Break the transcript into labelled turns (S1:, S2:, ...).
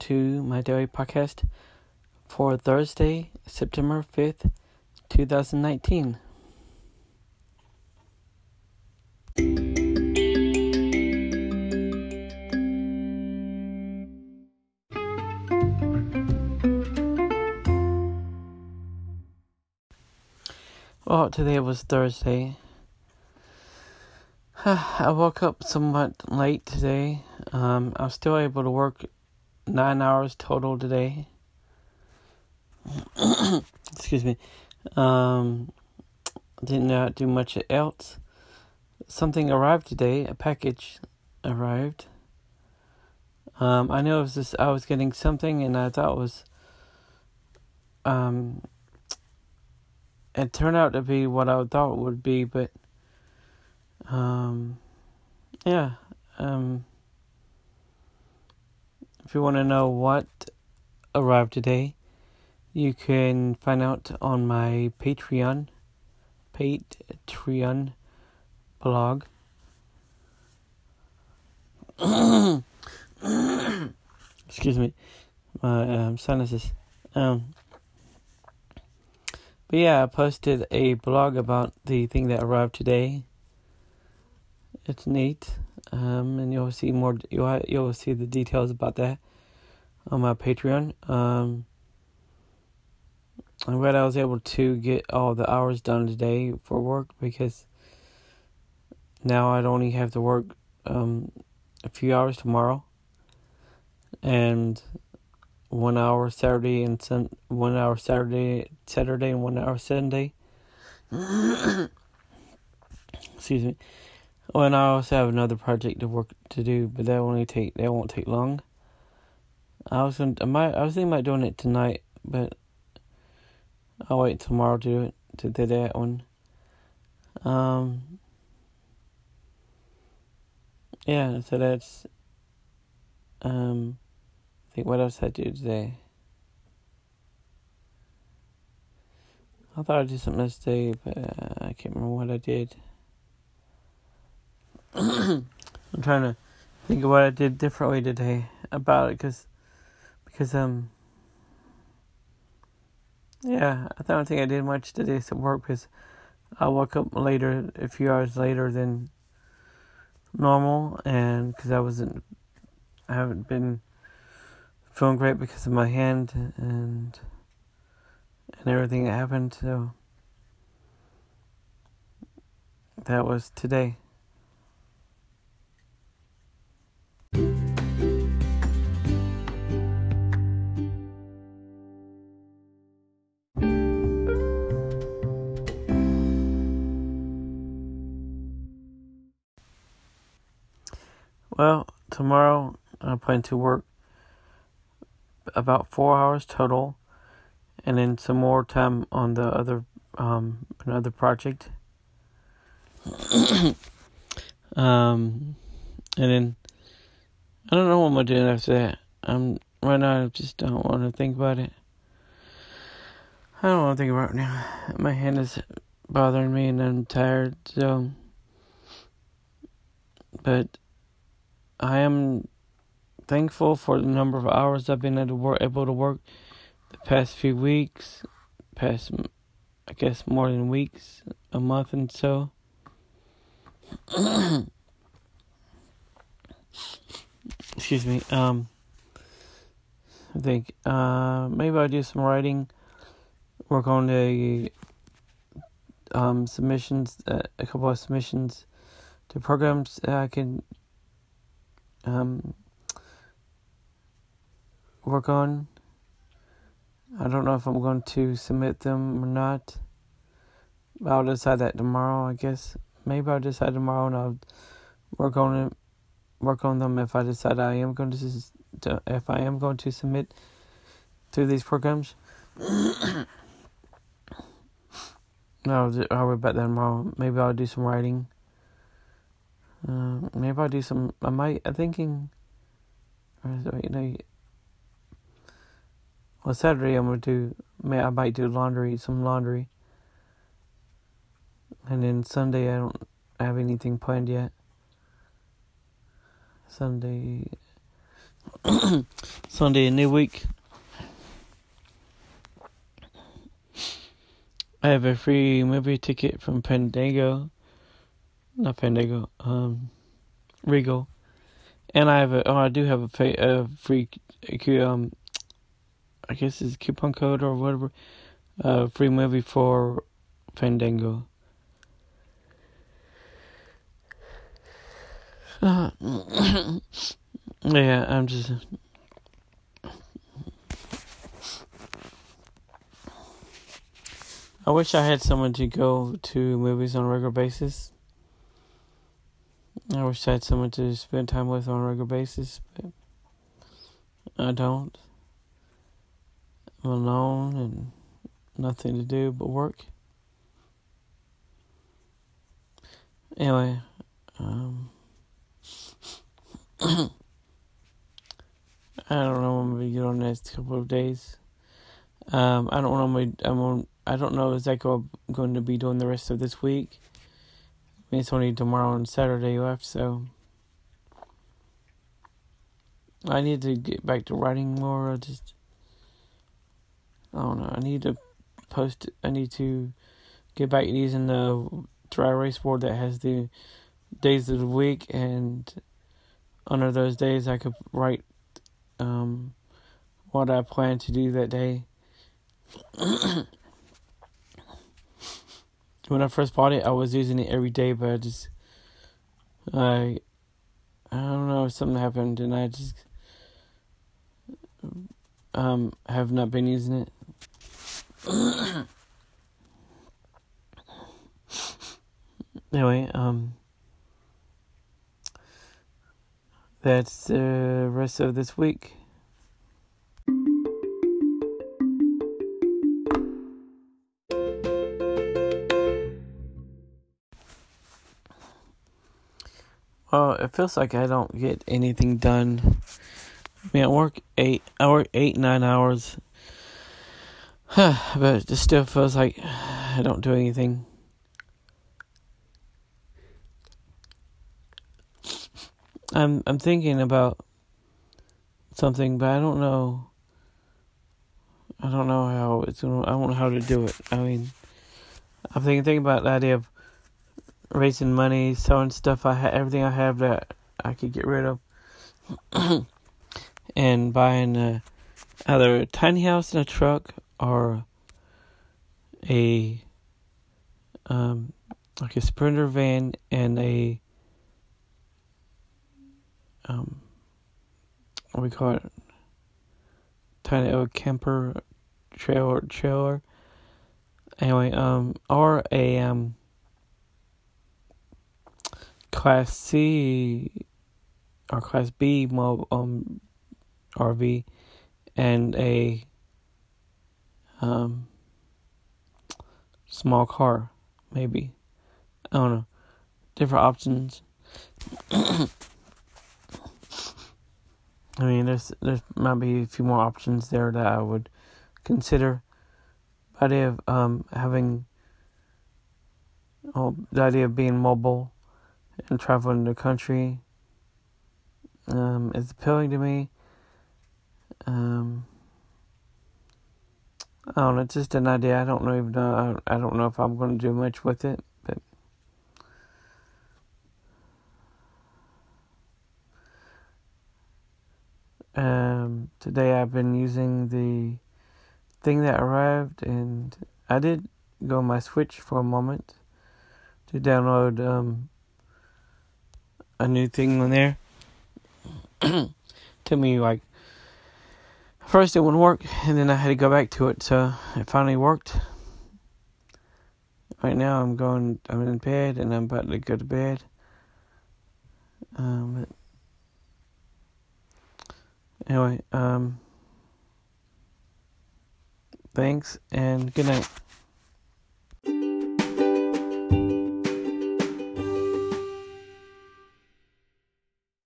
S1: To my daily podcast for Thursday, September 5th, 2019. Well, today was Thursday. I woke up somewhat late today. Um, I was still able to work nine hours total today. Excuse me. Um, did not do much else. Something arrived today. A package arrived. Um, I knew it was just I was getting something, and I thought it was. Um, it turned out to be what I thought it would be, but um, yeah. Um, if you want to know what arrived today, you can find out on my Patreon, Patreon blog. Excuse me, my um, sinuses. Um, but yeah, I posted a blog about the thing that arrived today. It's neat, um, and you'll see more. You'll you'll see the details about that on my Patreon. Um, I'm glad I was able to get all the hours done today for work because now I'd only have to work um, a few hours tomorrow, and one hour Saturday and sun, one hour Saturday Saturday and one hour Sunday. Excuse me. Oh, and I also have another project to work to do, but that only take that won't take long. I was gonna, I might I was thinking about doing it tonight, but I'll wait tomorrow to do it to do that one. Um. Yeah, so that's um I think what else I do today? I thought I'd do something else today, but uh, I can't remember what I did. I'm trying to think of what I did differently today about it, cause, because um, yeah, I don't think I did much today at work because I woke up later, a few hours later than normal, and because I wasn't, I haven't been feeling great because of my hand and and everything that happened. So that was today. Well, tomorrow I plan to work about four hours total, and then some more time on the other um, another project. um, and then I don't know what I'm gonna do after that. I'm right now. I just don't want to think about it. I don't want to think about it now. My hand is bothering me, and I'm tired. So, but I am thankful for the number of hours I've been able to work, able to work the past few weeks, past I guess more than weeks, a month and so. Excuse me. Um, I think uh, maybe I'll do some writing, work on the um, submissions, uh, a couple of submissions to programs I can um, work on. I don't know if I'm going to submit them or not. I'll decide that tomorrow, I guess. Maybe I'll decide tomorrow and I'll work on it, work on them if I decide I am going to, if I am going to submit through these programs. no, I'll worry about that tomorrow. Maybe I'll do some writing. Uh, maybe I'll do some. I might. I'm thinking. Wait, no, well, Saturday I'm gonna do. May I might do laundry, some laundry, and then Sunday I don't have anything planned yet. Sunday. Sunday, a new week. I have a free movie ticket from Fandango. Not Fandango, um, Regal. And I have a, oh, I do have a, fa- a free, um, I guess it's coupon code or whatever, uh, free movie for Fandango. Uh, yeah, I'm just I wish I had someone to go to movies on a regular basis. I wish I had someone to spend time with on a regular basis, but I don't. I'm alone and nothing to do but work. Anyway, um, I don't know when we get on the next couple of days. Um, I don't know. My, I'm on I don't know exactly what I'm going to be doing the rest of this week. It's only tomorrow and Saturday left, so I need to get back to writing more. I just I don't know. I need to post. I need to get back using the dry erase board that has the days of the week, and under those days, I could write um, what I plan to do that day. when I first bought it, I was using it every day, but I just, I, I don't know, something happened, and I just, um, have not been using it. anyway, um, that's the rest of this week. It feels like I don't get anything done. I mean, I work eight, I work eight, nine hours. but it still feels like I don't do anything. I'm I'm thinking about something, but I don't know. I don't know how it's gonna. I don't know how to do it. I mean, I'm thinking, thinking about the idea of raising money, selling stuff I have, everything I have that I could get rid of, and buying a, either a tiny house and a truck or a um like a sprinter van and a um what we call it tiny old camper trailer trailer. Anyway um or a um Class C or Class B um, RV and a um, small car, maybe. I don't know. Different options. I mean, there's there's might be a few more options there that I would consider. Idea of um having, oh, the idea of being mobile and traveling the country um, is appealing to me. Um, I don't know, it's just an idea. I don't know even know. I, I don't know if I'm going to do much with it, but um, today I've been using the thing that arrived, and I did go on my Switch for a moment to download um, a new thing on there. Took me like first it wouldn't work, and then I had to go back to it. So it finally worked. Right now I'm going. I'm in bed, and I'm about to go to bed. Um. Anyway, um. Thanks and good night.